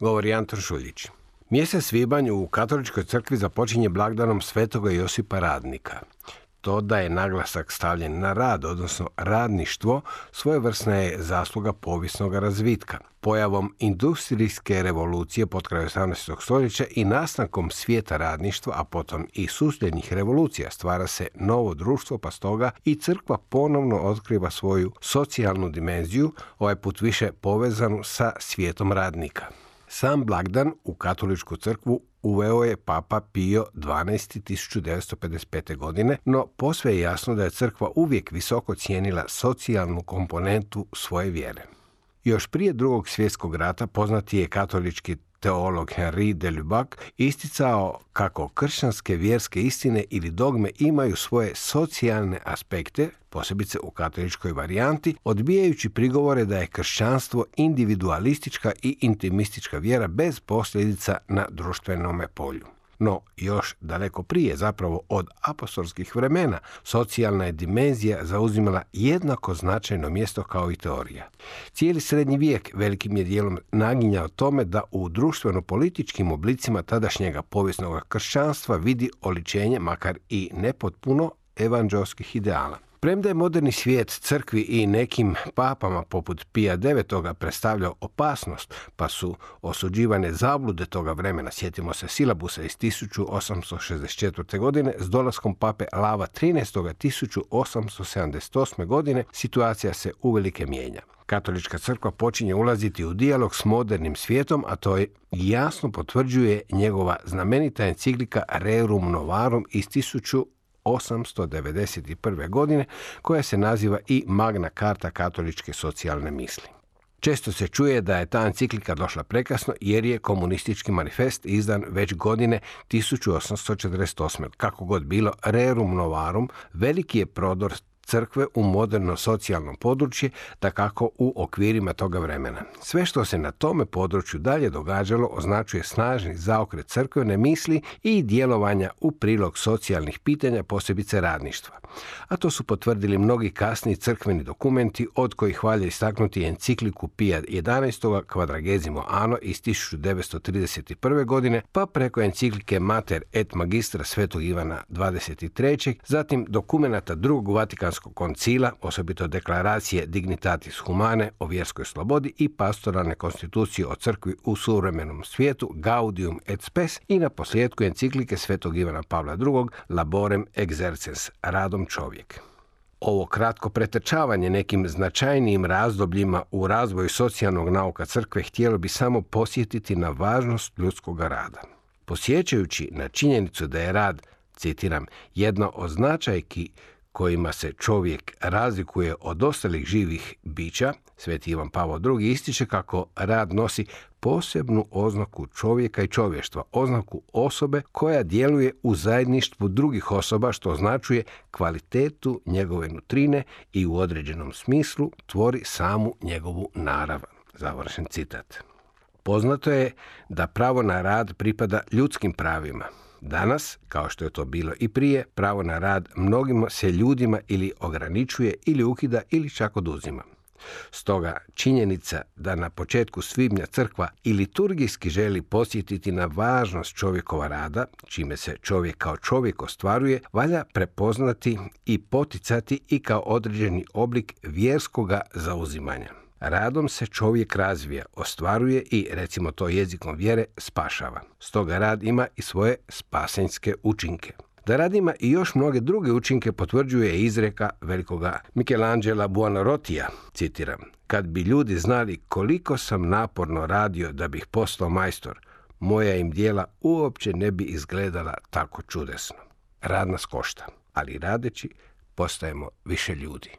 Govori Anton Šuljić. Mjesec svibanj u katoličkoj crkvi započinje blagdanom svetoga Josipa Radnika. To da je naglasak stavljen na rad, odnosno radništvo, svojevrsna je zasluga povijesnog razvitka. Pojavom industrijske revolucije pod kraju 18. stoljeća i nastankom svijeta radništva, a potom i susljednjih revolucija stvara se novo društvo, pa stoga i crkva ponovno otkriva svoju socijalnu dimenziju, ovaj put više povezanu sa svijetom radnika. Sam blagdan u katoličku crkvu uveo je papa Pio XII. 1955. godine, no posve je jasno da je crkva uvijek visoko cijenila socijalnu komponentu svoje vjere. Još prije drugog svjetskog rata poznati je katolički teolog Henri de Lubac isticao kako kršćanske vjerske istine ili dogme imaju svoje socijalne aspekte, posebice u katoličkoj varijanti, odbijajući prigovore da je kršćanstvo individualistička i intimistička vjera bez posljedica na društvenome polju. No, još daleko prije, zapravo od apostolskih vremena, socijalna je dimenzija zauzimala jednako značajno mjesto kao i teorija. Cijeli srednji vijek velikim je dijelom naginjao tome da u društveno-političkim oblicima tadašnjega povijesnog kršćanstva vidi oličenje, makar i nepotpuno, evanđelskih ideala. Premda je moderni svijet crkvi i nekim papama poput Pija IX. predstavljao opasnost, pa su osuđivane zablude toga vremena, sjetimo se silabusa iz 1864. godine, s dolaskom pape Lava XIII. 1878. godine, situacija se uvelike mijenja. Katolička crkva počinje ulaziti u dijalog s modernim svijetom, a to je jasno potvrđuje njegova znamenita enciklika Rerum Novarum iz 891. godine koja se naziva i Magna Karta katoličke socijalne misli. Često se čuje da je ta enciklika došla prekasno jer je komunistički manifest izdan već godine 1848. Kako god bilo, Rerum Novarum veliki je prodor crkve u moderno socijalno područje, da kako u okvirima toga vremena. Sve što se na tome području dalje događalo označuje snažni zaokret crkvene misli i djelovanja u prilog socijalnih pitanja, posebice radništva. A to su potvrdili mnogi kasni crkveni dokumenti, od kojih valja istaknuti encikliku Pija 11. Quadragesimo Ano iz 1931. godine, pa preko enciklike Mater et Magistra Svetog Ivana 23. zatim dokumenata drugog Vatikanskog koncila, osobito deklaracije Dignitatis Humane o vjerskoj slobodi i pastoralne konstitucije o crkvi u suvremenom svijetu Gaudium et Spes i na posljedku enciklike Svetog Ivana Pavla II. Laborem exercens, radom čovjek. Ovo kratko pretečavanje nekim značajnijim razdobljima u razvoju socijalnog nauka crkve htjelo bi samo posjetiti na važnost ljudskog rada. Posjećajući na činjenicu da je rad, citiram, jedno od značajki kojima se čovjek razlikuje od ostalih živih bića, Sveti Ivan Pavao II. ističe kako rad nosi posebnu oznaku čovjeka i čovještva, oznaku osobe koja djeluje u zajedništvu drugih osoba, što označuje kvalitetu njegove nutrine i u određenom smislu tvori samu njegovu narav. Završen citat. Poznato je da pravo na rad pripada ljudskim pravima, Danas, kao što je to bilo i prije, pravo na rad mnogima se ljudima ili ograničuje ili ukida ili čak oduzima. Stoga činjenica da na početku svibnja crkva i liturgijski želi posjetiti na važnost čovjekova rada, čime se čovjek kao čovjek ostvaruje, valja prepoznati i poticati i kao određeni oblik vjerskoga zauzimanja. Radom se čovjek razvija, ostvaruje i, recimo to jezikom vjere, spašava. Stoga rad ima i svoje spasenjske učinke. Da rad ima i još mnoge druge učinke potvrđuje izreka velikoga Michelangela Buonarrotija, citiram, kad bi ljudi znali koliko sam naporno radio da bih postao majstor, moja im dijela uopće ne bi izgledala tako čudesno. Rad nas košta, ali radeći postajemo više ljudi.